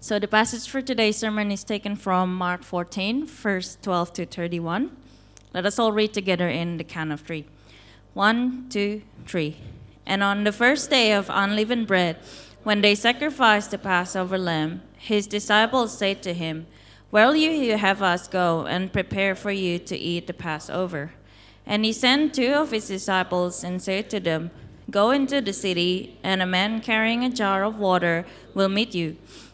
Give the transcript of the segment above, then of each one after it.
So the passage for today's sermon is taken from Mark 14, verse 12 to 31. Let us all read together in the count of three. One, two, three. And on the first day of unleavened bread, when they sacrificed the Passover lamb, his disciples said to him, Where will you have us go and prepare for you to eat the Passover? And he sent two of his disciples and said to them, Go into the city, and a man carrying a jar of water will meet you.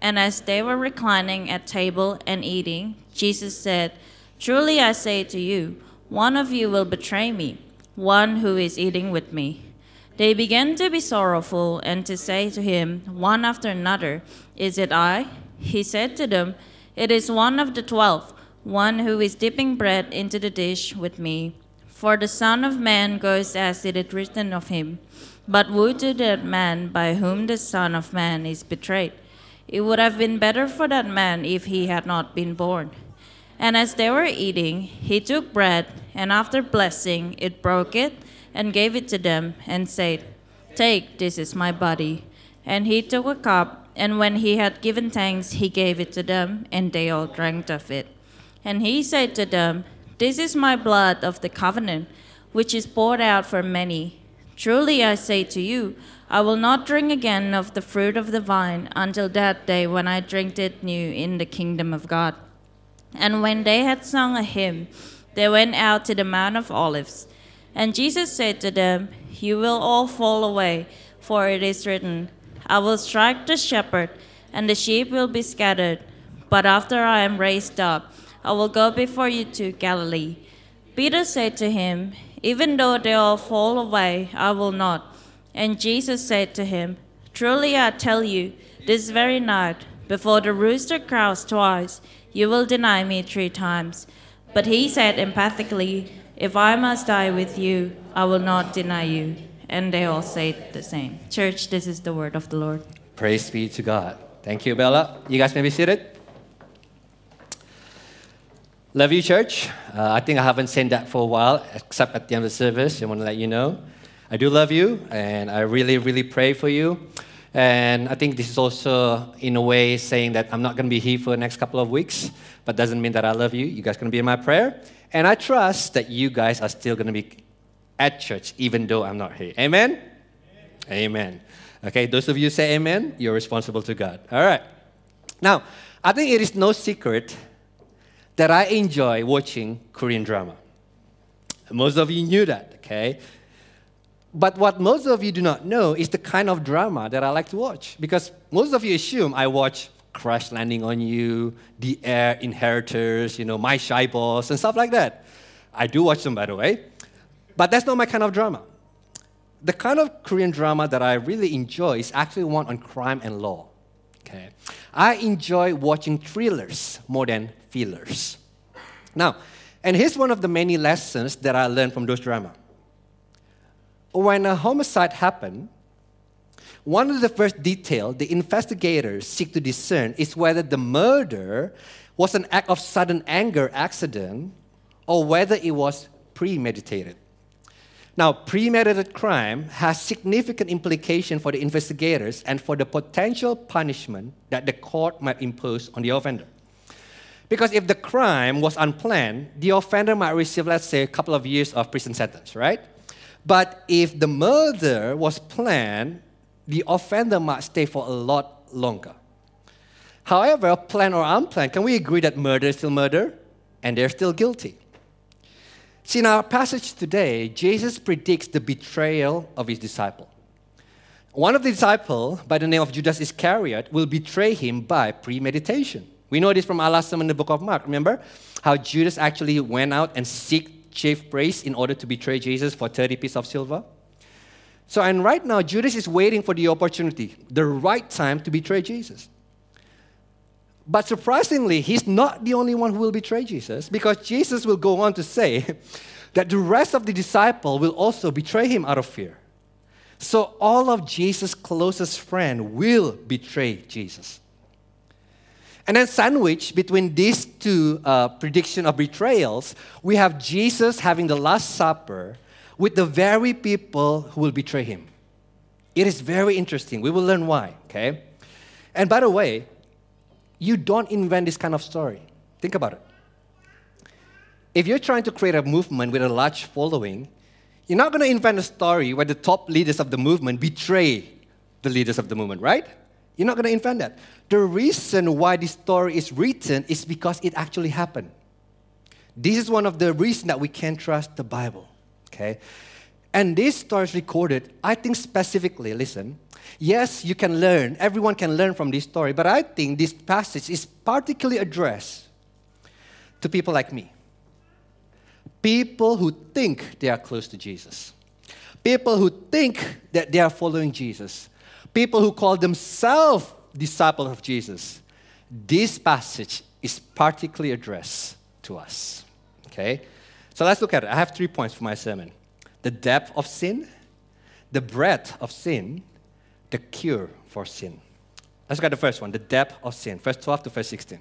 And as they were reclining at table and eating, Jesus said, Truly I say to you, one of you will betray me, one who is eating with me. They began to be sorrowful and to say to him, one after another, Is it I? He said to them, It is one of the twelve, one who is dipping bread into the dish with me. For the Son of Man goes as it is written of him. But woe to that man by whom the Son of Man is betrayed. It would have been better for that man if he had not been born. And as they were eating, he took bread, and after blessing, it broke it, and gave it to them, and said, Take, this is my body. And he took a cup, and when he had given thanks, he gave it to them, and they all drank of it. And he said to them, This is my blood of the covenant, which is poured out for many. Truly I say to you, I will not drink again of the fruit of the vine until that day when I drink it new in the kingdom of God. And when they had sung a hymn, they went out to the Mount of Olives. And Jesus said to them, You will all fall away, for it is written, I will strike the shepherd, and the sheep will be scattered. But after I am raised up, I will go before you to Galilee. Peter said to him, Even though they all fall away, I will not. And Jesus said to him, Truly I tell you, this very night, before the rooster crows twice, you will deny me three times. But he said emphatically, If I must die with you, I will not deny you. And they all said the same. Church, this is the word of the Lord. Praise be to God. Thank you, Bella. You guys may be seated. Love you, church. Uh, I think I haven't said that for a while, except at the end of the service. I want to let you know. I do love you, and I really, really pray for you. And I think this is also, in a way, saying that I'm not going to be here for the next couple of weeks, but doesn't mean that I love you. You guys going to be in my prayer. And I trust that you guys are still going to be at church, even though I'm not here. Amen? Amen? Amen. Okay, those of you say amen, you're responsible to God. All right. Now, I think it is no secret that I enjoy watching Korean drama. Most of you knew that, okay? But what most of you do not know is the kind of drama that I like to watch. Because most of you assume I watch Crash Landing on You, The Air, Inheritors, you know, My Shy Boss, and stuff like that. I do watch them, by the way. But that's not my kind of drama. The kind of Korean drama that I really enjoy is actually one on crime and law. Okay. I enjoy watching thrillers more than fillers. Now, and here's one of the many lessons that I learned from those dramas when a homicide happened, one of the first details the investigators seek to discern is whether the murder was an act of sudden anger accident or whether it was premeditated. Now, premeditated crime has significant implication for the investigators and for the potential punishment that the court might impose on the offender. Because if the crime was unplanned, the offender might receive, let's say, a couple of years of prison sentence, right? But if the murder was planned, the offender might stay for a lot longer. However, planned or unplanned, can we agree that murder is still murder and they're still guilty? See, in our passage today, Jesus predicts the betrayal of his disciple. One of the disciples, by the name of Judas Iscariot, will betray him by premeditation. We know this from our in the book of Mark. Remember how Judas actually went out and seeked chief priest in order to betray Jesus for 30 pieces of silver. So, and right now, Judas is waiting for the opportunity, the right time to betray Jesus. But surprisingly, he's not the only one who will betray Jesus because Jesus will go on to say that the rest of the disciple will also betray him out of fear. So all of Jesus' closest friend will betray Jesus. And then sandwiched between these two uh, prediction of betrayals, we have Jesus having the Last Supper with the very people who will betray him. It is very interesting. We will learn why, okay? And by the way, you don't invent this kind of story. Think about it. If you're trying to create a movement with a large following, you're not going to invent a story where the top leaders of the movement betray the leaders of the movement, right? You're not going to invent that. The reason why this story is written is because it actually happened. This is one of the reasons that we can trust the Bible, okay? And this story is recorded, I think specifically, listen, yes, you can learn, everyone can learn from this story, but I think this passage is particularly addressed to people like me people who think they are close to Jesus, people who think that they are following Jesus, people who call themselves disciples of Jesus. This passage is particularly addressed to us. Okay? So let's look at it. I have three points for my sermon the depth of sin, the breadth of sin, the cure for sin. Let's look at the first one the depth of sin, verse 12 to verse 16.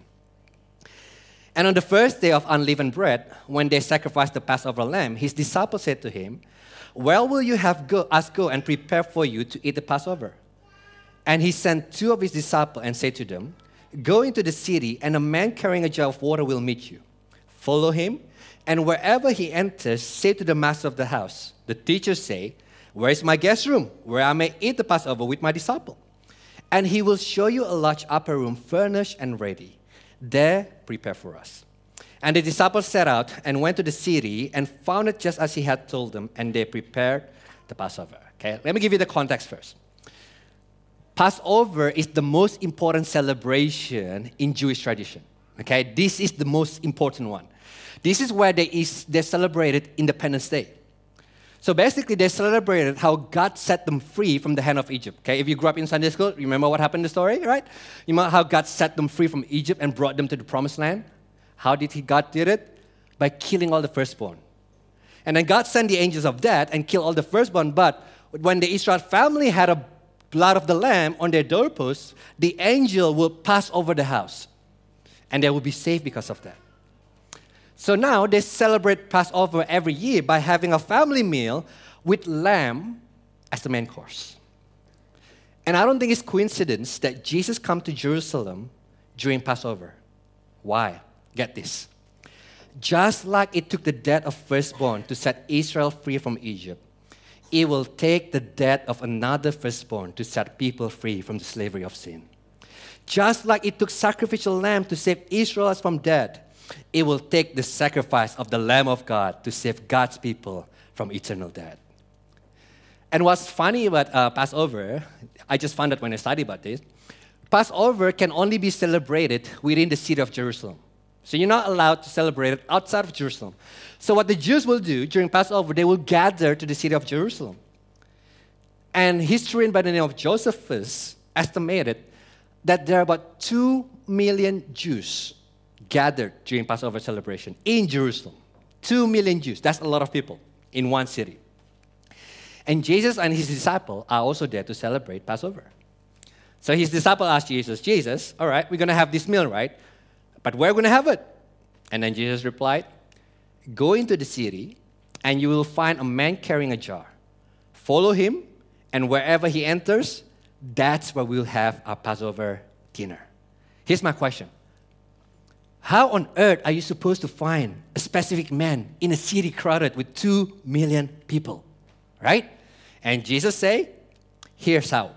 And on the first day of unleavened bread, when they sacrificed the Passover lamb, his disciples said to him, Where will you have go, us go and prepare for you to eat the Passover? And he sent two of his disciples and said to them, Go into the city, and a man carrying a jar of water will meet you. Follow him, and wherever he enters, say to the master of the house, The teachers say, Where is my guest room, where I may eat the Passover with my disciple? And he will show you a large upper room, furnished and ready. There, prepare for us. And the disciples set out and went to the city and found it just as he had told them, and they prepared the Passover. Okay, let me give you the context first. Passover is the most important celebration in Jewish tradition. Okay, this is the most important one. This is where they, is, they celebrated Independence Day. So basically, they celebrated how God set them free from the hand of Egypt. Okay, if you grew up in Sunday school, remember what happened in the story, right? You know how God set them free from Egypt and brought them to the promised land? How did he, God did it? By killing all the firstborn. And then God sent the angels of death and killed all the firstborn. But when the Israel family had a blood of the lamb on their doorposts, the angel will pass over the house. And they will be safe because of that. So now they celebrate Passover every year by having a family meal with lamb as the main course. And I don't think it's coincidence that Jesus come to Jerusalem during Passover. Why? Get this. Just like it took the death of firstborn to set Israel free from Egypt, it will take the death of another firstborn to set people free from the slavery of sin. Just like it took sacrificial lamb to save Israel from death, it will take the sacrifice of the Lamb of God to save God's people from eternal death. And what's funny about uh, Passover, I just found out when I studied about this, Passover can only be celebrated within the city of Jerusalem. So you're not allowed to celebrate it outside of Jerusalem. So what the Jews will do during Passover, they will gather to the city of Jerusalem. And historian by the name of Josephus estimated that there are about 2 million Jews gathered during Passover celebration in Jerusalem. Two million Jews, that's a lot of people in one city. And Jesus and his disciple are also there to celebrate Passover. So his disciple asked Jesus, Jesus, all right, we're going to have this meal, right? But where are we going to have it? And then Jesus replied, Go into the city, and you will find a man carrying a jar. Follow him, and wherever he enters, that's where we'll have our Passover dinner. Here's my question how on earth are you supposed to find a specific man in a city crowded with two million people? Right? And Jesus say, here's how.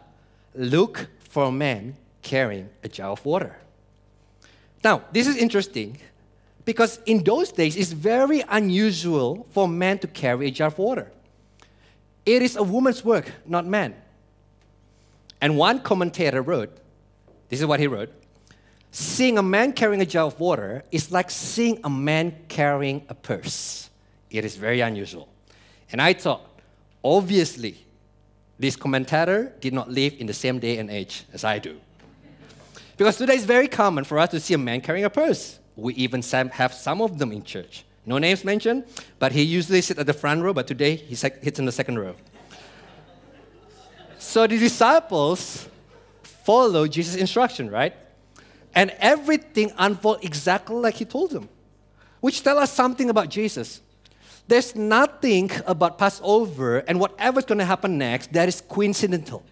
Look for a man carrying a jar of water. Now, this is interesting because in those days it's very unusual for a man to carry a jar of water. It is a woman's work, not man. And one commentator wrote, this is what he wrote Seeing a man carrying a jar of water is like seeing a man carrying a purse. It is very unusual. And I thought, obviously, this commentator did not live in the same day and age as I do. Because today it's very common for us to see a man carrying a purse. We even have some of them in church. No names mentioned, but he usually sits at the front row, but today he sits in the second row. so the disciples follow Jesus' instruction, right? And everything unfolded exactly like he told them, which tell us something about Jesus. There's nothing about Passover and whatever's going to happen next that is coincidental.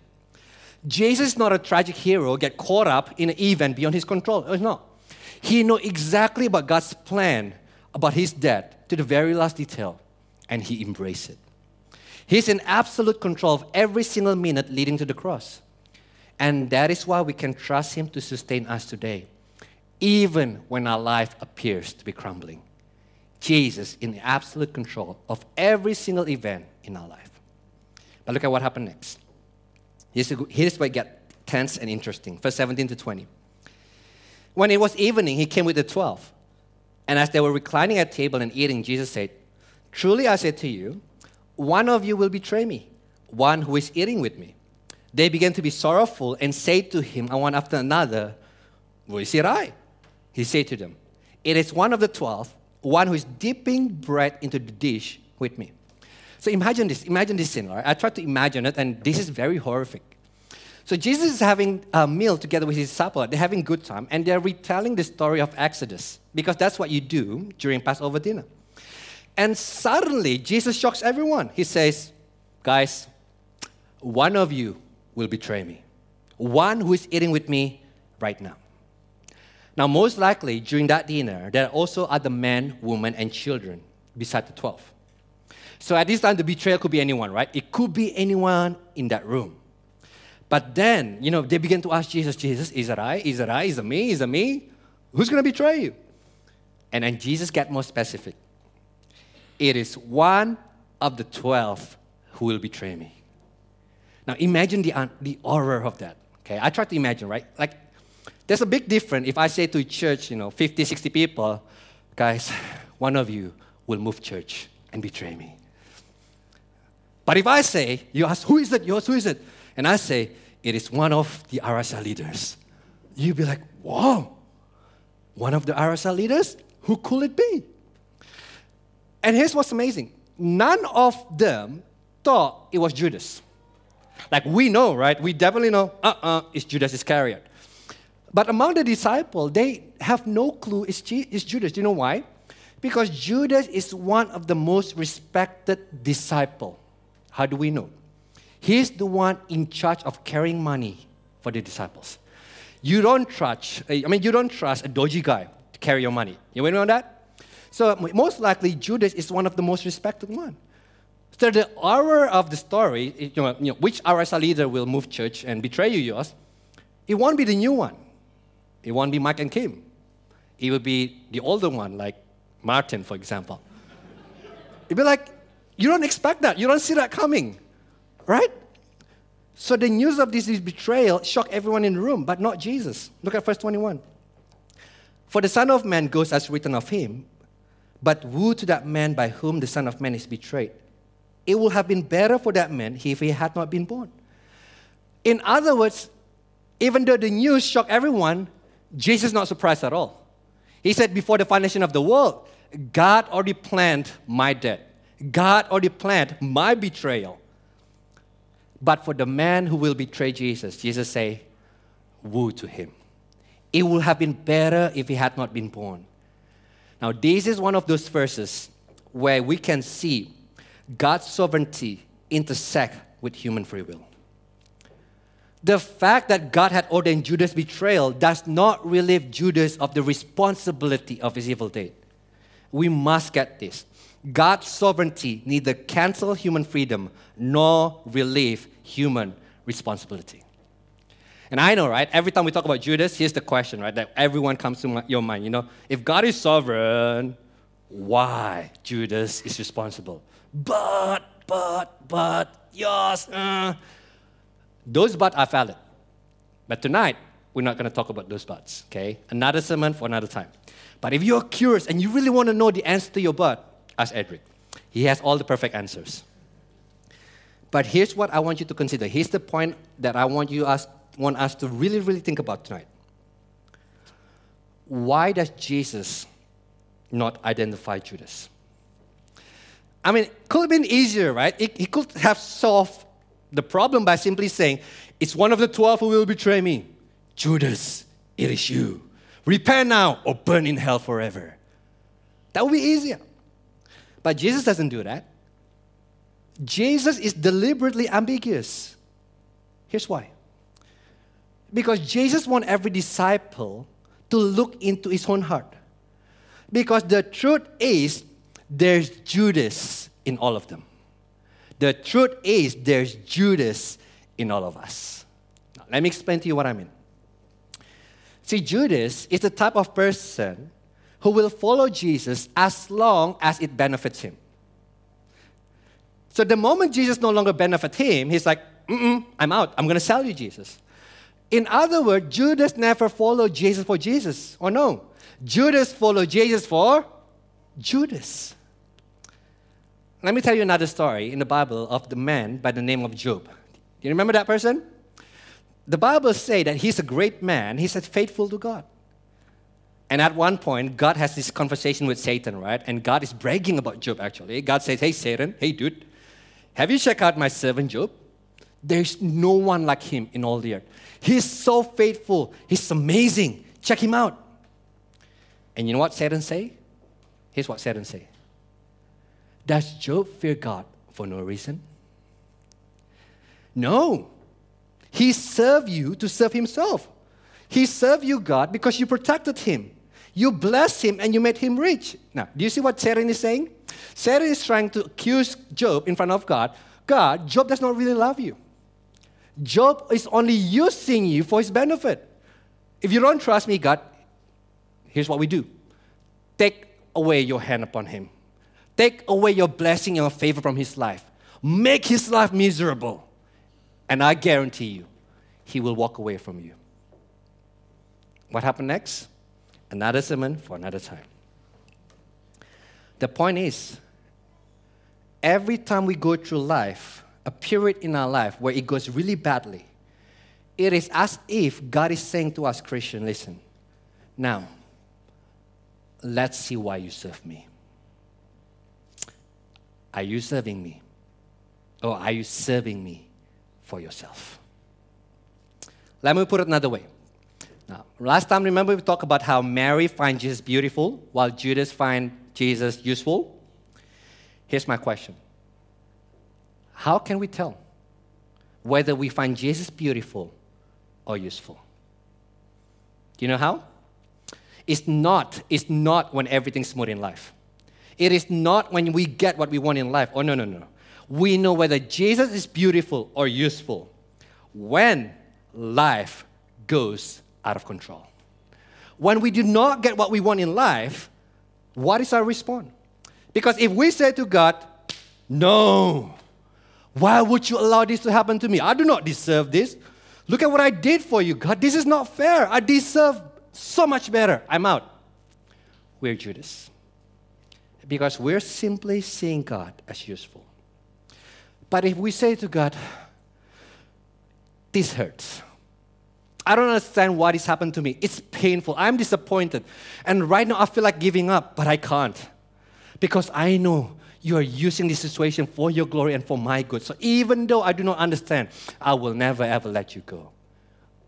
Jesus is not a tragic hero, get caught up in an event beyond his control. Oh, no, not. He knew exactly about God's plan about his death to the very last detail, and he embraced it. He's in absolute control of every single minute leading to the cross. And that is why we can trust him to sustain us today, even when our life appears to be crumbling. Jesus in absolute control of every single event in our life. But look at what happened next. Here's, here's where it gets tense and interesting. Verse 17 to 20. When it was evening, he came with the twelve. And as they were reclining at table and eating, Jesus said, Truly I say to you, one of you will betray me, one who is eating with me. They began to be sorrowful and said to him, one after another, Who is it I? He said to them, It is one of the twelve, one who is dipping bread into the dish with me. So imagine this, imagine this scene, right? I tried to imagine it, and this is very horrific. So Jesus is having a meal together with his disciples. They're having good time, and they're retelling the story of Exodus because that's what you do during Passover dinner. And suddenly, Jesus shocks everyone. He says, Guys, one of you will betray me, one who is eating with me right now. Now, most likely during that dinner, there are also other men, women, and children beside the 12. So at this time, the betrayal could be anyone, right? It could be anyone in that room. But then, you know, they begin to ask Jesus, Jesus, is it I? Is it I? Is it me? Is it me? Who's going to betray you? And then Jesus get more specific. It is one of the 12 who will betray me. Now imagine the, uh, the horror of that. Okay, I try to imagine, right? Like, there's a big difference if I say to a church, you know, 50, 60 people, guys, one of you will move church and betray me. But if I say, you ask, who is it? You ask, who is it? and I say, it is one of the RSL leaders, you'd be like, whoa, one of the RSL leaders? Who could it be? And here's what's amazing none of them thought it was Judas. Like we know, right? We definitely know, uh uh-uh, uh, it's Judas Iscariot. But among the disciples, they have no clue it's, it's Judas. Do you know why? Because Judas is one of the most respected disciple. How do we know? He's the one in charge of carrying money for the disciples. You don't trust, eh, I mean, you don't trust a dodgy guy to carry your money. You know that? So most likely Judas is one of the most respected one. So the hour of the story, eh, you know, you know, which RSL leader will move church and betray you, yours, it won't be the new one. It won't be Mike and Kim. It will be the older one, like Martin, for example. It'd be like, you don't expect that. You don't see that coming. Right? So the news of this betrayal shocked everyone in the room, but not Jesus. Look at verse 21. For the Son of Man goes as written of him, but woe to that man by whom the Son of Man is betrayed. It would have been better for that man if he had not been born. In other words, even though the news shocked everyone, Jesus is not surprised at all. He said, Before the foundation of the world, God already planned my death. God already planned my betrayal. But for the man who will betray Jesus, Jesus say, woe to him. It would have been better if he had not been born. Now, this is one of those verses where we can see God's sovereignty intersect with human free will. The fact that God had ordained Judas' betrayal does not relieve Judas of the responsibility of his evil deed. We must get this. God's sovereignty neither cancel human freedom nor relieve human responsibility. And I know, right? Every time we talk about Judas, here's the question, right? That everyone comes to my, your mind. You know, if God is sovereign, why Judas is responsible? But, but, but, yes. Uh. Those but are valid. But tonight, we're not going to talk about those buts, okay? Another sermon for another time. But if you're curious and you really want to know the answer to your but, ask Edric. He has all the perfect answers. But here's what I want you to consider. Here's the point that I want you us, want us to really, really think about tonight. why does Jesus not identify Judas? I mean, it could have been easier, right? He could have solved the problem by simply saying, It's one of the twelve who will betray me. Judas, it is you. Repent now or burn in hell forever. That would be easier. But Jesus doesn't do that. Jesus is deliberately ambiguous. Here's why. Because Jesus wants every disciple to look into his own heart. Because the truth is, there's Judas in all of them. The truth is, there's Judas in all of us. Now, let me explain to you what I mean. See, Judas is the type of person who will follow Jesus as long as it benefits him. So the moment Jesus no longer benefits him, he's like, I'm out. I'm going to sell you Jesus. In other words, Judas never followed Jesus for Jesus, or no? Judas followed Jesus for Judas. Let me tell you another story in the Bible of the man by the name of Job. Do you remember that person? The Bible says that he's a great man, he's faithful to God. And at one point, God has this conversation with Satan, right? And God is bragging about Job, actually. God says, Hey, Satan, hey, dude, have you checked out my servant Job? There's no one like him in all the earth. He's so faithful. He's amazing. Check him out. And you know what Satan say? Here's what Satan say. Does Job fear God for no reason? No. He served you to serve himself. He served you, God, because you protected him. You blessed him and you made him rich. Now, do you see what Satan is saying? Satan is trying to accuse Job in front of God. God, Job does not really love you. Job is only using you for his benefit. If you don't trust me, God, here's what we do take away your hand upon him, take away your blessing and your favor from his life, make his life miserable. And I guarantee you, he will walk away from you. What happened next? Another sermon for another time. The point is, every time we go through life, a period in our life where it goes really badly, it is as if God is saying to us, Christian, listen, now, let's see why you serve me. Are you serving me? Or are you serving me for yourself? Let me put it another way. Now, last time, remember we talked about how Mary finds Jesus beautiful while Judas finds Jesus useful? Here's my question how can we tell whether we find Jesus beautiful or useful? Do you know how? It's not, it's not when everything's smooth in life. It is not when we get what we want in life. Oh, no, no, no. We know whether Jesus is beautiful or useful when life goes out of control. When we do not get what we want in life, what is our response? Because if we say to God, no, why would you allow this to happen to me? I do not deserve this. Look at what I did for you, God. This is not fair. I deserve so much better. I'm out. We're Judas. Because we're simply seeing God as useful. But if we say to God, this hurts. I don't understand what has happened to me. It's painful. I'm disappointed. And right now I feel like giving up, but I can't. Because I know you are using this situation for your glory and for my good. So even though I do not understand, I will never ever let you go.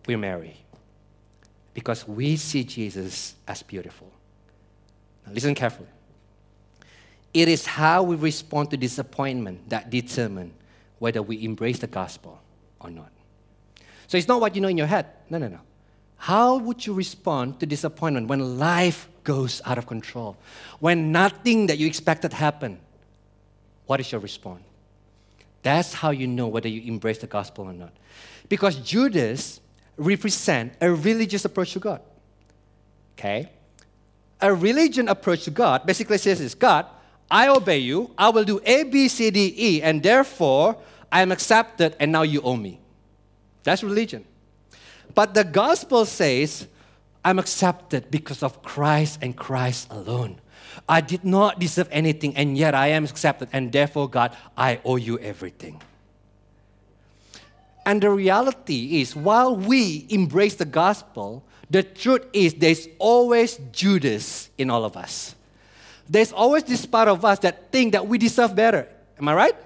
We marry because we see Jesus as beautiful. Now listen carefully. It is how we respond to disappointment that determine whether we embrace the gospel or not. So it's not what you know in your head. No, no, no. How would you respond to disappointment when life goes out of control? When nothing that you expected happened? What is your response? That's how you know whether you embrace the gospel or not. Because Judas represent a religious approach to God. Okay? A religion approach to God basically says this God, I obey you, I will do A, B, C, D, E, and therefore I am accepted and now you owe me. That's religion. But the gospel says, I'm accepted because of Christ and Christ alone. I did not deserve anything, and yet I am accepted, and therefore, God, I owe you everything. And the reality is, while we embrace the gospel, The truth is, there's always Judas in all of us. There's always this part of us that think that we deserve better. Am I right?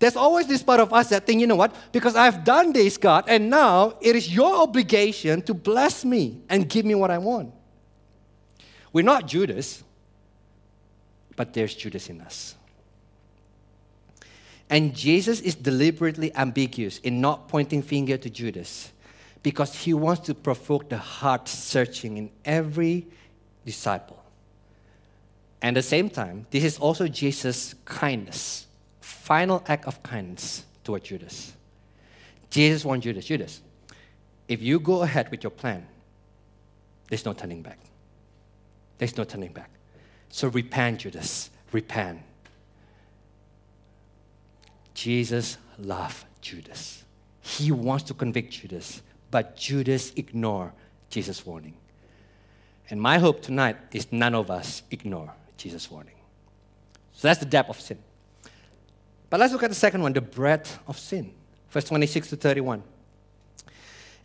There's always this part of us that think, you know what? Because I've done this, God, and now it is your obligation to bless me and give me what I want. We're not Judas, but there's Judas in us. And Jesus is deliberately ambiguous in not pointing finger to Judas because he wants to provoke the heart searching in every disciple. And at the same time, this is also Jesus' kindness, final act of kindness toward Judas. Jesus wants Judas, Judas, if you go ahead with your plan, there's no turning back. There's no turning back. So repent, Judas, repent. Jesus loved Judas. He wants to convict Judas, but Judas ignored Jesus' warning. And my hope tonight is none of us ignore Jesus' warning. So that's the depth of sin. But let's look at the second one, the breadth of sin. Verse 26 to 31.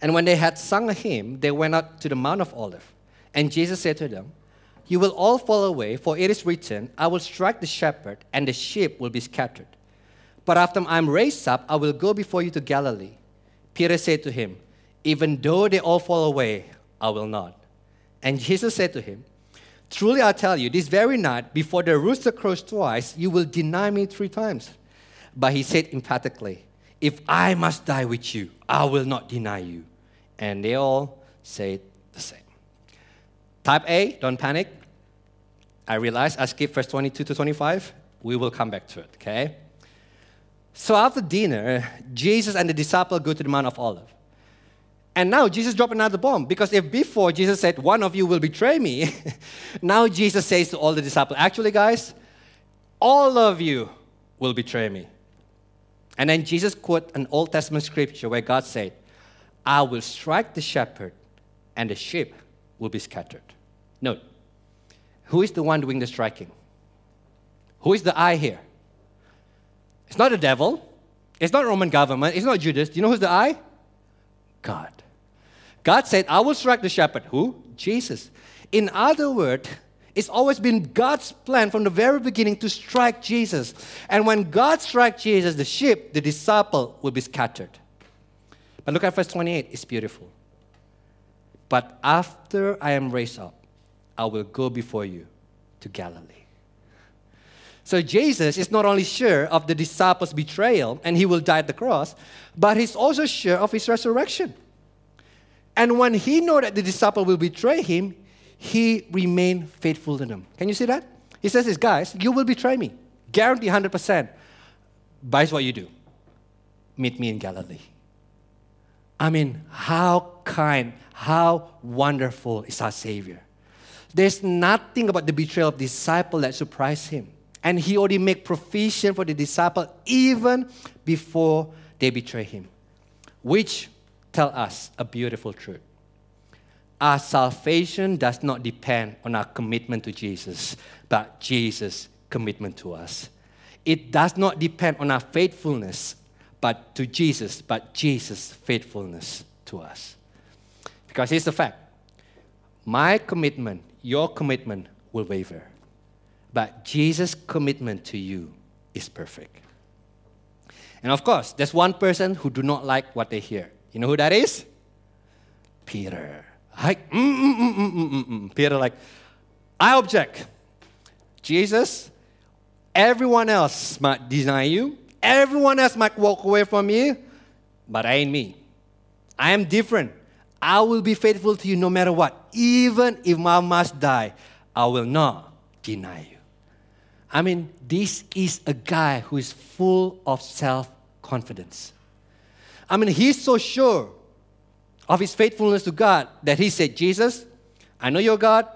And when they had sung a hymn, they went up to the Mount of Olives. And Jesus said to them, You will all fall away, for it is written, I will strike the shepherd, and the sheep will be scattered. But after I'm raised up, I will go before you to Galilee. Peter said to him, Even though they all fall away, I will not. And Jesus said to him, Truly I tell you, this very night, before the rooster crows twice, you will deny me three times. But he said emphatically, If I must die with you, I will not deny you. And they all said the same. Type A, don't panic. I realize I skipped verse 22 to 25. We will come back to it, okay? So after dinner, Jesus and the disciple go to the Mount of Olives. And now Jesus dropped another bomb because if before Jesus said, One of you will betray me, now Jesus says to all the disciples, Actually, guys, all of you will betray me. And then Jesus quote an Old Testament scripture where God said, I will strike the shepherd and the sheep will be scattered. Note, who is the one doing the striking? Who is the I here? It's not the devil. It's not Roman government. It's not Judas. Do you know who's the I? God. God said, I will strike the shepherd. Who? Jesus. In other words, it's always been God's plan from the very beginning to strike Jesus. And when God strikes Jesus, the sheep, the disciple, will be scattered. But look at verse 28. It's beautiful. But after I am raised up, I will go before you to Galilee. So Jesus is not only sure of the disciples' betrayal and he will die at the cross, but he's also sure of his resurrection. And when he know that the disciple will betray him, he remained faithful to them. Can you see that? He says this, guys, you will betray me. Guarantee 100%. But what you do. Meet me in Galilee. I mean, how kind, how wonderful is our Savior. There's nothing about the betrayal of the disciple that surprised him. And he already made provision for the disciple even before they betray him. Which tell us a beautiful truth. Our salvation does not depend on our commitment to Jesus, but Jesus' commitment to us. It does not depend on our faithfulness, but to Jesus, but Jesus' faithfulness to us. Because here's the fact my commitment, your commitment will waver. But Jesus' commitment to you is perfect. And of course, there's one person who do not like what they hear. You know who that is? Peter. Like, mm, mm, mm, Peter, like, I object. Jesus, everyone else might deny you, everyone else might walk away from you, but I ain't me. I am different. I will be faithful to you no matter what. Even if I must die, I will not deny you. I mean, this is a guy who is full of self confidence. I mean, he's so sure of his faithfulness to God that he said, Jesus, I know you're God.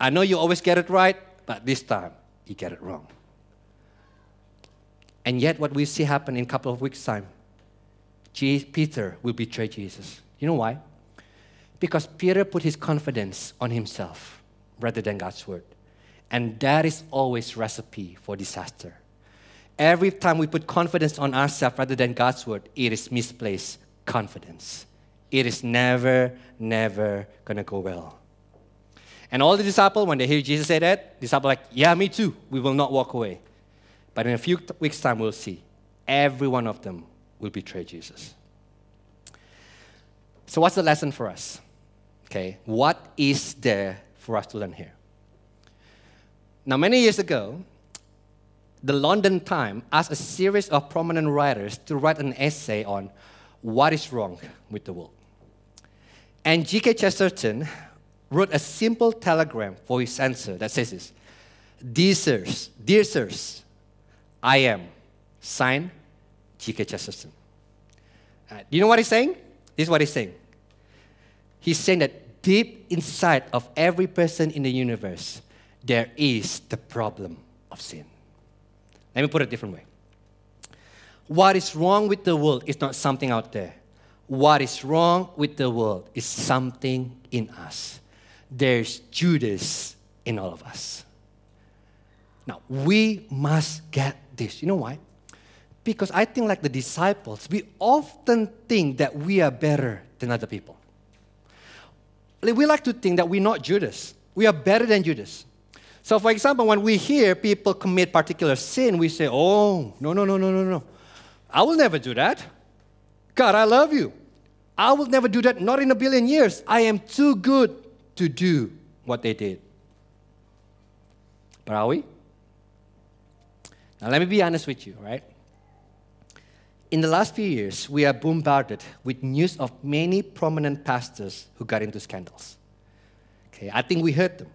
I know you always get it right, but this time you get it wrong. And yet, what we see happen in a couple of weeks' time, Peter will betray Jesus. You know why? Because Peter put his confidence on himself rather than God's word. And that is always recipe for disaster. Every time we put confidence on ourselves rather than God's word, it is misplaced confidence. It is never, never gonna go well. And all the disciples, when they hear Jesus say that, disciples like, yeah, me too. We will not walk away. But in a few weeks' time, we'll see. Every one of them will betray Jesus. So, what's the lesson for us? Okay, what is there for us to learn here? Now, many years ago, the London Times asked a series of prominent writers to write an essay on what is wrong with the world. And G.K. Chesterton wrote a simple telegram for his answer that says this Dear sirs, dear sirs, I am, signed G.K. Chesterton. Uh, do you know what he's saying? This is what he's saying. He's saying that deep inside of every person in the universe, there is the problem of sin. Let me put it a different way. What is wrong with the world is not something out there. What is wrong with the world is something in us. There's Judas in all of us. Now, we must get this. You know why? Because I think, like the disciples, we often think that we are better than other people. We like to think that we're not Judas. We are better than Judas. So, for example, when we hear people commit particular sin, we say, Oh, no, no, no, no, no, no. I will never do that. God, I love you. I will never do that, not in a billion years. I am too good to do what they did. But are we? Now, let me be honest with you, right? In the last few years, we are bombarded with news of many prominent pastors who got into scandals. Okay, I think we heard them.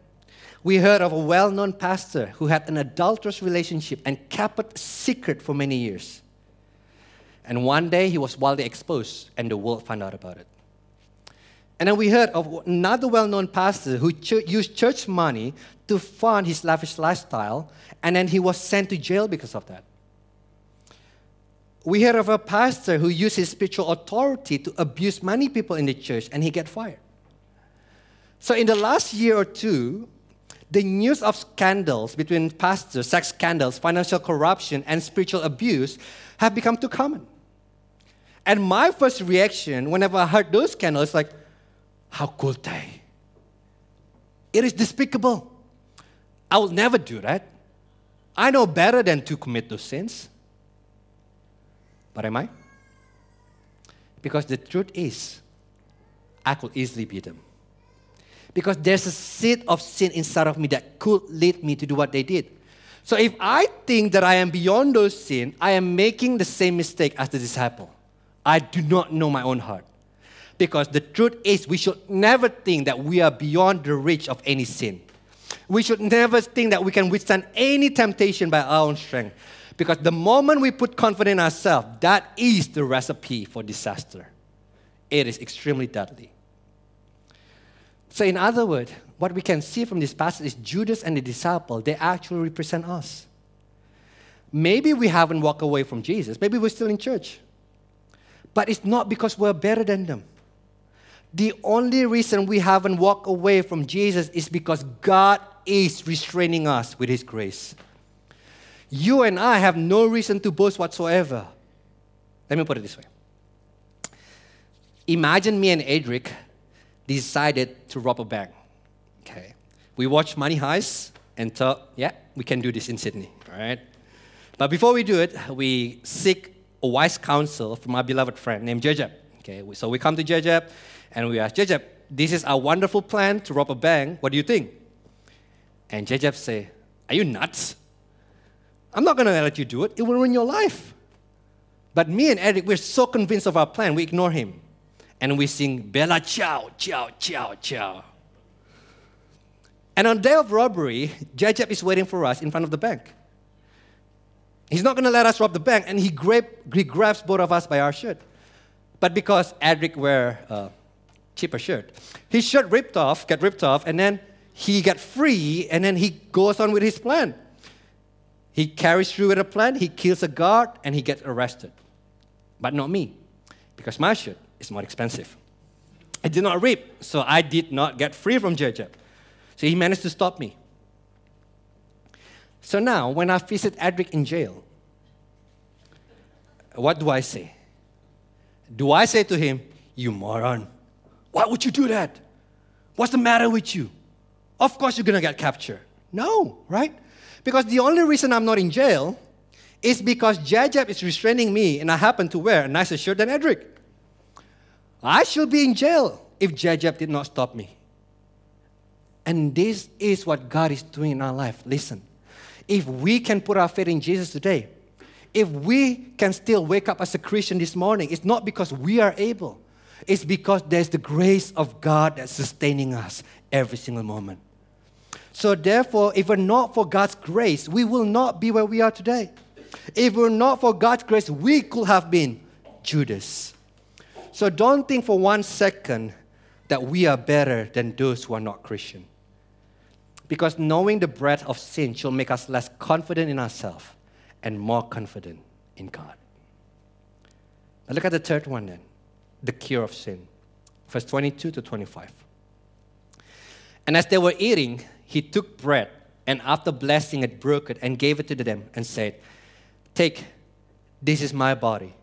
We heard of a well known pastor who had an adulterous relationship and kept it secret for many years. And one day he was widely exposed, and the world found out about it. And then we heard of another well known pastor who ch- used church money to fund his lavish lifestyle, and then he was sent to jail because of that. We heard of a pastor who used his spiritual authority to abuse many people in the church, and he got fired. So, in the last year or two, the news of scandals between pastors, sex scandals, financial corruption, and spiritual abuse have become too common. And my first reaction whenever I heard those scandals like, how could they? It is despicable. I will never do that. I know better than to commit those sins. But am I? Because the truth is, I could easily be them because there's a seed of sin inside of me that could lead me to do what they did. So if I think that I am beyond those sin, I am making the same mistake as the disciple. I do not know my own heart. Because the truth is, we should never think that we are beyond the reach of any sin. We should never think that we can withstand any temptation by our own strength. Because the moment we put confidence in ourselves, that is the recipe for disaster. It is extremely deadly. So, in other words, what we can see from this passage is Judas and the disciple, they actually represent us. Maybe we haven't walked away from Jesus, maybe we're still in church. But it's not because we're better than them. The only reason we haven't walked away from Jesus is because God is restraining us with His grace. You and I have no reason to boast whatsoever. Let me put it this way Imagine me and Edric decided to rob a bank. Okay. We watched Money Heist and thought, yeah, we can do this in Sydney, all right? But before we do it, we seek a wise counsel from our beloved friend named Jejeb. Okay, so we come to Jejeb and we ask, Jejeb, this is our wonderful plan to rob a bank. What do you think? And Jejeb say, are you nuts? I'm not going to let you do it. It will ruin your life. But me and Edric, we're so convinced of our plan, we ignore him and we sing Bella Ciao, Ciao, Ciao, Ciao. And on day of robbery, Jajab is waiting for us in front of the bank. He's not going to let us rob the bank, and he, grab, he grabs both of us by our shirt. But because Edric wear a cheaper shirt, his shirt ripped off, got ripped off, and then he got free, and then he goes on with his plan. He carries through with a plan, he kills a guard, and he gets arrested. But not me, because my shirt is more expensive. I did not rip, so I did not get free from Jejeb. So he managed to stop me. So now, when I visit Edric in jail, what do I say? Do I say to him, You moron. Why would you do that? What's the matter with you? Of course you're to get captured. No, right? Because the only reason I'm not in jail is because Jajab is restraining me and I happen to wear a nicer shirt than Edric. I should be in jail if Jajab did not stop me. And this is what God is doing in our life. Listen, if we can put our faith in Jesus today, if we can still wake up as a Christian this morning, it's not because we are able, it's because there's the grace of God that's sustaining us every single moment. So, therefore, if we're not for God's grace, we will not be where we are today. If we're not for God's grace, we could have been Judas. So, don't think for one second that we are better than those who are not Christian. Because knowing the breadth of sin shall make us less confident in ourselves and more confident in God. Now look at the third one then the cure of sin. Verse 22 to 25. And as they were eating, he took bread and after blessing it, broke it and gave it to them and said, Take, this is my body.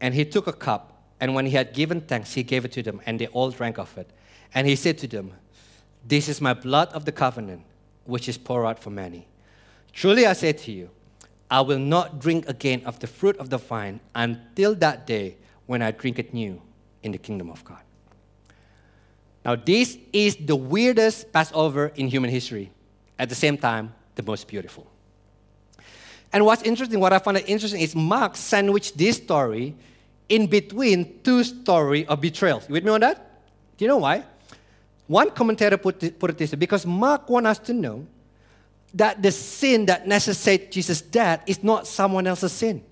And he took a cup, and when he had given thanks, he gave it to them, and they all drank of it. And he said to them, This is my blood of the covenant, which is poured out for many. Truly I say to you, I will not drink again of the fruit of the vine until that day when I drink it new in the kingdom of God. Now, this is the weirdest Passover in human history. At the same time, the most beautiful. And what's interesting, what I find interesting is Mark sandwiched this story in between two stories of betrayals. You with me on that? Do you know why? One commentator put it, put it this way because Mark wants us to know that the sin that necessitates Jesus' death is not someone else's sin.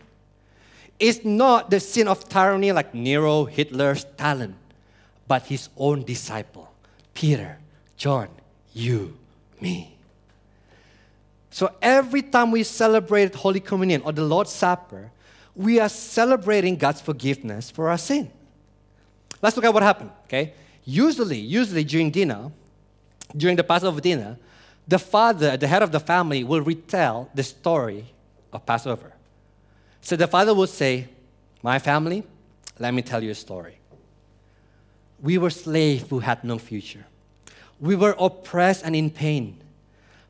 It's not the sin of tyranny like Nero, Hitler, Stalin, but his own disciple, Peter, John, you, me. So every time we celebrate Holy Communion or the Lord's Supper, we are celebrating God's forgiveness for our sin. Let's look at what happened, okay? Usually, usually during dinner, during the Passover dinner, the father, the head of the family, will retell the story of Passover. So the father will say, My family, let me tell you a story. We were slaves who had no future. We were oppressed and in pain.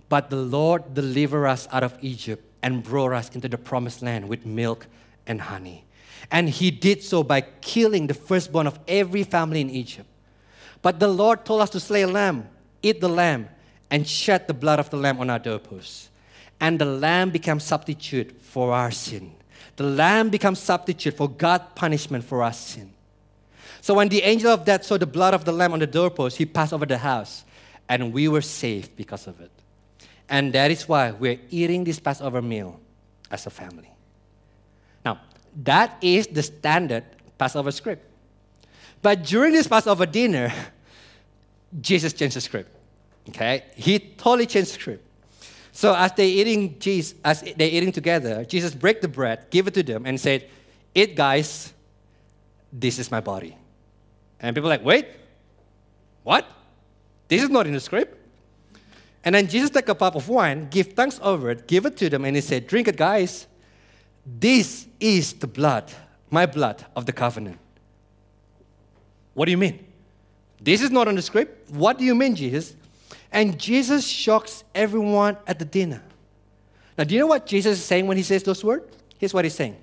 But the Lord delivered us out of Egypt and brought us into the promised land with milk and honey. And he did so by killing the firstborn of every family in Egypt. But the Lord told us to slay a lamb, eat the lamb, and shed the blood of the lamb on our doorposts. And the lamb became substitute for our sin. The lamb becomes substitute for God's punishment for our sin. So when the angel of death saw the blood of the lamb on the doorpost, he passed over the house, and we were saved because of it. And that is why we're eating this Passover meal as a family. Now, that is the standard Passover script. But during this Passover dinner, Jesus changed the script. Okay? He totally changed the script. So as they eating Jesus, as they eating together, Jesus break the bread, give it to them, and said, Eat, guys, this is my body. And people like, wait, what? This is not in the script. And then Jesus took a cup of wine, give thanks over it, give it to them, and he said, Drink it, guys. This is the blood, my blood of the covenant. What do you mean? This is not on the script. What do you mean, Jesus? And Jesus shocks everyone at the dinner. Now, do you know what Jesus is saying when he says those words? Here's what he's saying.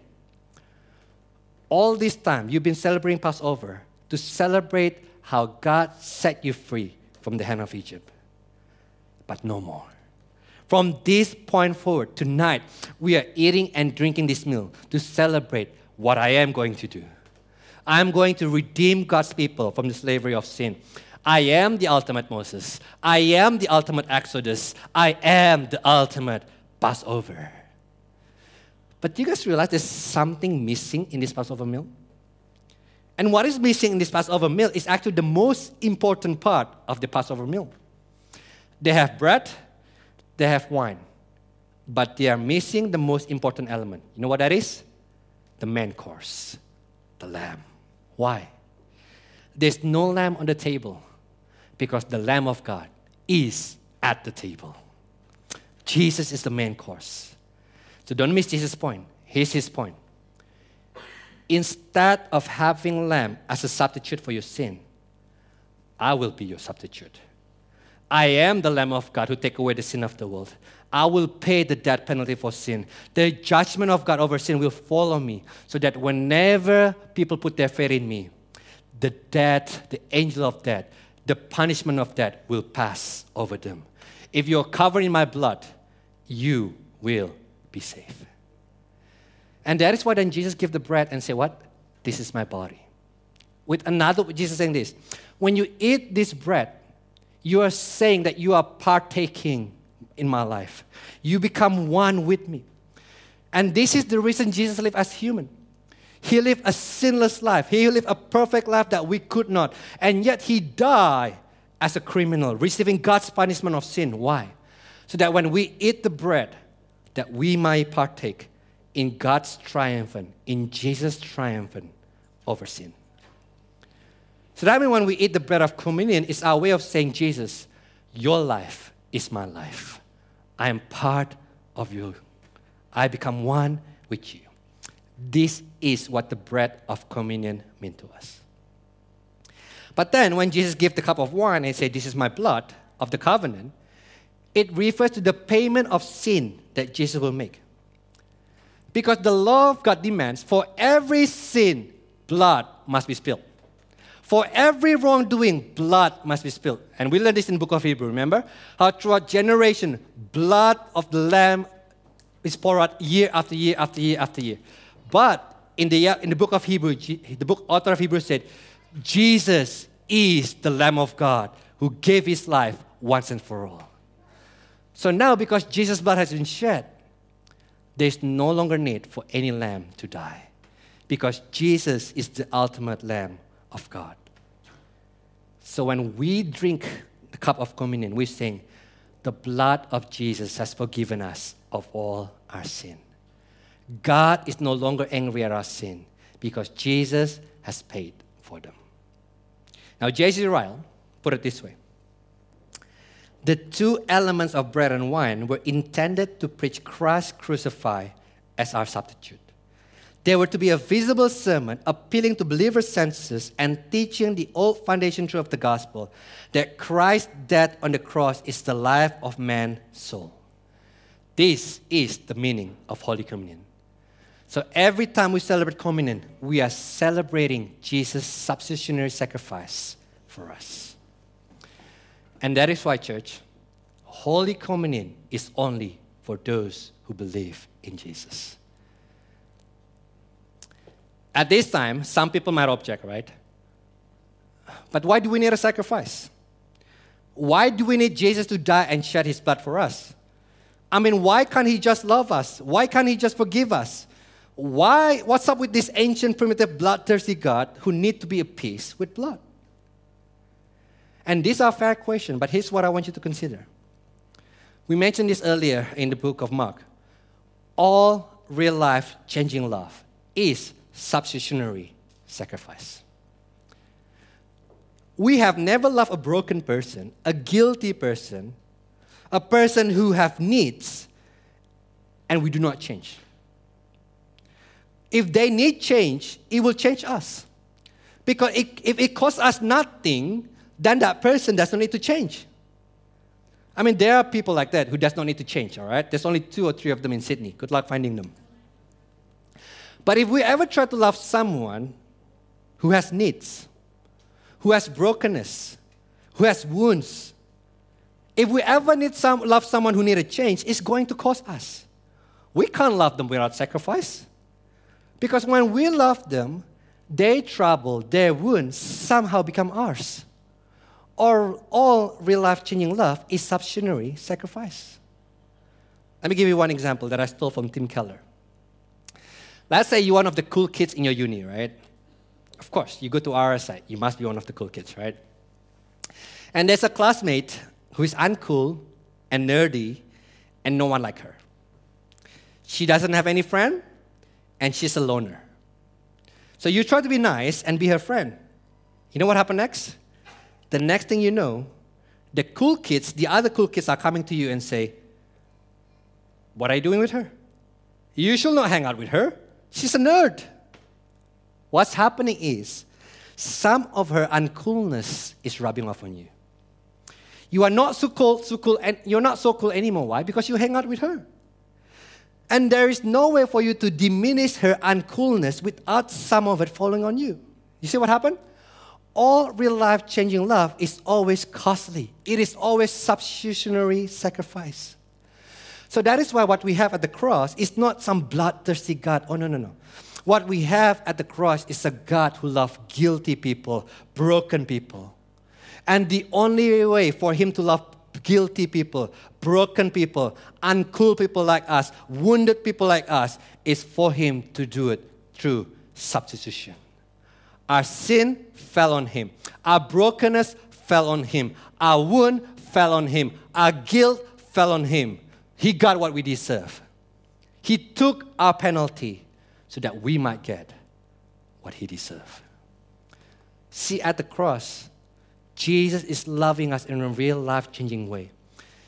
All this time, you've been celebrating Passover to celebrate how God set you free from the hand of Egypt. But no more. From this point forward, tonight, we are eating and drinking this meal to celebrate what I am going to do. I'm going to redeem God's people from the slavery of sin. I am the ultimate Moses. I am the ultimate Exodus. I am the ultimate Passover. But do you guys realize there's something missing in this Passover meal? And what is missing in this Passover meal is actually the most important part of the Passover meal. They have bread, they have wine, but they are missing the most important element. You know what that is? The main course, the lamb. Why? There's no lamb on the table because the Lamb of God is at the table. Jesus is the main course. So don't miss Jesus' point. Here's his point. instead of having lamb as a substitute for your sin, I will be your substitute. I am the Lamb of God who take away the sin of the world. I will pay the death penalty for sin. The judgment of God over sin will follow me, so that whenever people put their faith in me, the death, the angel of death, the punishment of death will pass over them. If you're covered in my blood, you will be safe. And that is why then Jesus gave the bread and say, What? This is my body. With another, Jesus saying this when you eat this bread, you are saying that you are partaking in my life. You become one with me. And this is the reason Jesus lived as human. He lived a sinless life. He lived a perfect life that we could not. And yet he died as a criminal, receiving God's punishment of sin. Why? So that when we eat the bread, that we might partake in God's triumphant, in Jesus' triumphant over sin. So that means when we eat the bread of communion, it's our way of saying, Jesus, your life is my life. I am part of you. I become one with you. This is what the bread of communion means to us. But then when Jesus gave the cup of wine and said, This is my blood of the covenant, it refers to the payment of sin that Jesus will make. Because the law of God demands for every sin, blood must be spilled. For every wrongdoing, blood must be spilled. And we learned this in the book of Hebrew, remember? How throughout generation, blood of the Lamb is poured out year after year after year after year. But in the, uh, in the book of Hebrew, the book author of Hebrew said, Jesus is the Lamb of God who gave his life once and for all. So now, because Jesus' blood has been shed, there's no longer need for any lamb to die because Jesus is the ultimate lamb of God. So when we drink the cup of communion, we sing, The blood of Jesus has forgiven us of all our sin. God is no longer angry at our sin because Jesus has paid for them. Now, J.C. Ryle put it this way The two elements of bread and wine were intended to preach Christ crucified as our substitute. There were to be a visible sermon appealing to believers' senses and teaching the old foundation truth of the gospel that Christ's death on the cross is the life of man's soul. This is the meaning of Holy Communion. So every time we celebrate communion, we are celebrating Jesus' substitutionary sacrifice for us. And that is why, church, Holy Communion is only for those who believe in Jesus. At this time, some people might object, right? But why do we need a sacrifice? Why do we need Jesus to die and shed his blood for us? I mean, why can't he just love us? Why can't he just forgive us? Why, what's up with this ancient, primitive, bloodthirsty God who need to be appeased with blood? And these are fair questions, but here's what I want you to consider. We mentioned this earlier in the book of Mark. All real life changing love is substitutionary sacrifice. We have never loved a broken person, a guilty person, a person who have needs, and we do not change. If they need change, it will change us. Because it, if it costs us nothing, then that person does not need to change. I mean, there are people like that who does not need to change, all right? There's only two or three of them in Sydney. Good luck finding them. But if we ever try to love someone who has needs, who has brokenness, who has wounds, if we ever need some, love someone who needs a change, it's going to cost us. We can't love them without sacrifice. Because when we love them, their trouble, their wounds somehow become ours. Or all real life changing love is substitutionary sacrifice. Let me give you one example that I stole from Tim Keller. Let's say you're one of the cool kids in your uni, right? Of course, you go to RSI, you must be one of the cool kids, right? And there's a classmate who is uncool and nerdy, and no one like her. She doesn't have any friend, and she's a loner. So you try to be nice and be her friend. You know what happened next? The next thing you know, the cool kids, the other cool kids are coming to you and say, What are you doing with her? You should not hang out with her. She's a nerd. What's happening is some of her uncoolness is rubbing off on you. You are not so cool, so cool, and you're not so cool anymore. Why? Because you hang out with her. And there is no way for you to diminish her uncoolness without some of it falling on you. You see what happened? All real life changing love is always costly, it is always substitutionary sacrifice. So that is why what we have at the cross is not some bloodthirsty God. Oh, no, no, no. What we have at the cross is a God who loves guilty people, broken people. And the only way for Him to love guilty people, broken people, uncool people like us, wounded people like us, is for Him to do it through substitution. Our sin fell on Him, our brokenness fell on Him, our wound fell on Him, our guilt fell on Him. He got what we deserve. He took our penalty so that we might get what he deserved. See, at the cross, Jesus is loving us in a real life changing way.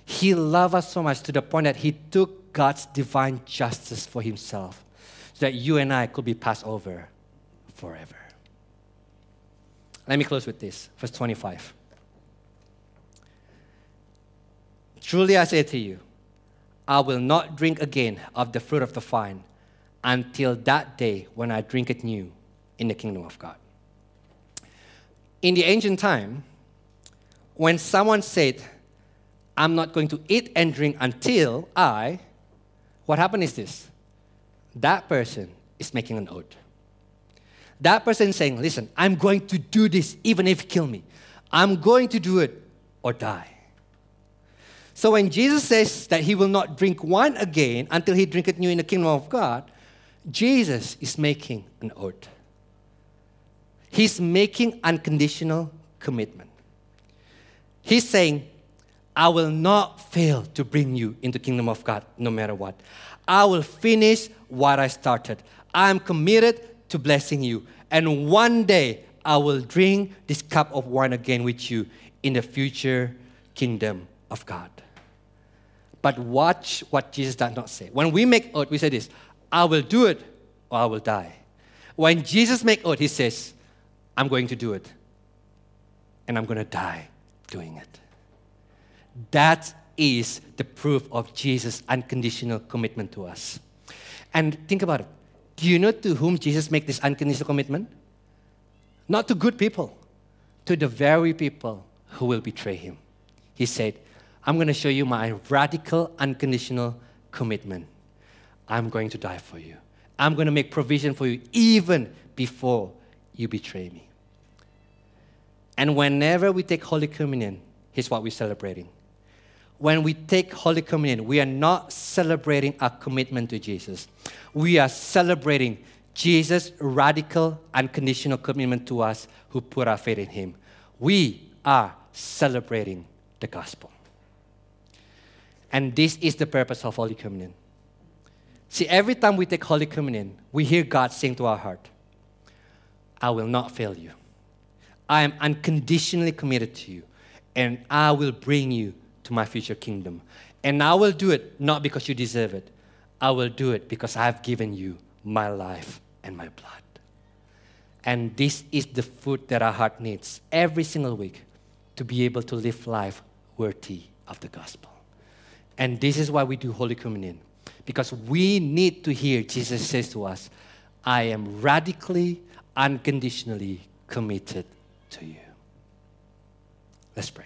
He loved us so much to the point that he took God's divine justice for himself so that you and I could be passed over forever. Let me close with this, verse 25. Truly I say to you, I will not drink again of the fruit of the vine until that day when I drink it new in the kingdom of God. In the ancient time, when someone said, I'm not going to eat and drink until I, what happened is this that person is making an oath. That person saying, Listen, I'm going to do this even if you kill me. I'm going to do it or die. So when Jesus says that he will not drink wine again until he drink it new in the kingdom of God, Jesus is making an oath. He's making unconditional commitment. He's saying, I will not fail to bring you into kingdom of God no matter what. I will finish what I started. I am committed to blessing you. And one day I will drink this cup of wine again with you in the future kingdom of God. But watch what Jesus does not say. When we make oath, we say this I will do it or I will die. When Jesus make oath, he says, I'm going to do it. And I'm going to die doing it. That is the proof of Jesus' unconditional commitment to us. And think about it. Do you know to whom Jesus make this unconditional commitment? Not to good people, to the very people who will betray him. He said, I'm going to show you my radical, unconditional commitment. I'm going to die for you. I'm going to make provision for you even before you betray me. And whenever we take Holy Communion, here's what we're celebrating. When we take Holy Communion, we are not celebrating our commitment to Jesus. We are celebrating Jesus' radical, unconditional commitment to us who put our faith in Him. We are celebrating the gospel. And this is the purpose of Holy Communion. See, every time we take Holy Communion, we hear God saying to our heart, I will not fail you. I am unconditionally committed to you, and I will bring you to my future kingdom. And I will do it not because you deserve it, I will do it because I have given you my life and my blood. And this is the food that our heart needs every single week to be able to live life worthy of the gospel. And this is why we do Holy Communion. Because we need to hear Jesus says to us, I am radically, unconditionally committed to you. Let's pray.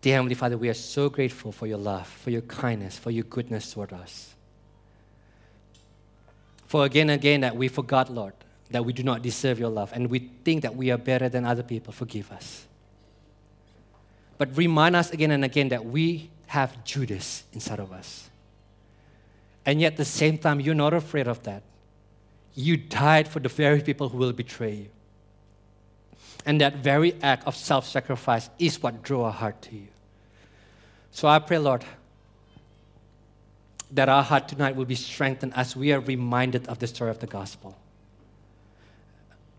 Dear Heavenly Father, we are so grateful for your love, for your kindness, for your goodness toward us. For again and again that we forgot, Lord, that we do not deserve your love and we think that we are better than other people. Forgive us. But remind us again and again that we have Judas inside of us. And yet, at the same time, you're not afraid of that. You died for the very people who will betray you. And that very act of self sacrifice is what drew our heart to you. So I pray, Lord, that our heart tonight will be strengthened as we are reminded of the story of the gospel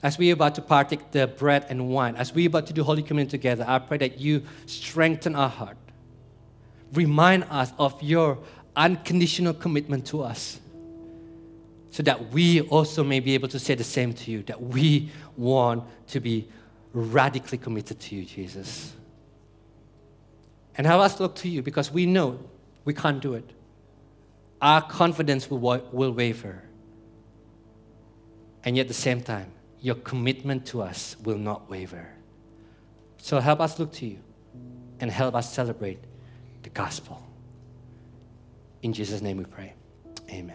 as we are about to partake the bread and wine, as we are about to do Holy Communion together, I pray that you strengthen our heart. Remind us of your unconditional commitment to us. so that we also may be able to say the same to you, that we want to be radically committed to you, Jesus. And have us look to you because we know we can't do it. Our confidence will, will waver. And yet at the same time, your commitment to us will not waver. So help us look to you and help us celebrate the gospel. In Jesus' name we pray. Amen.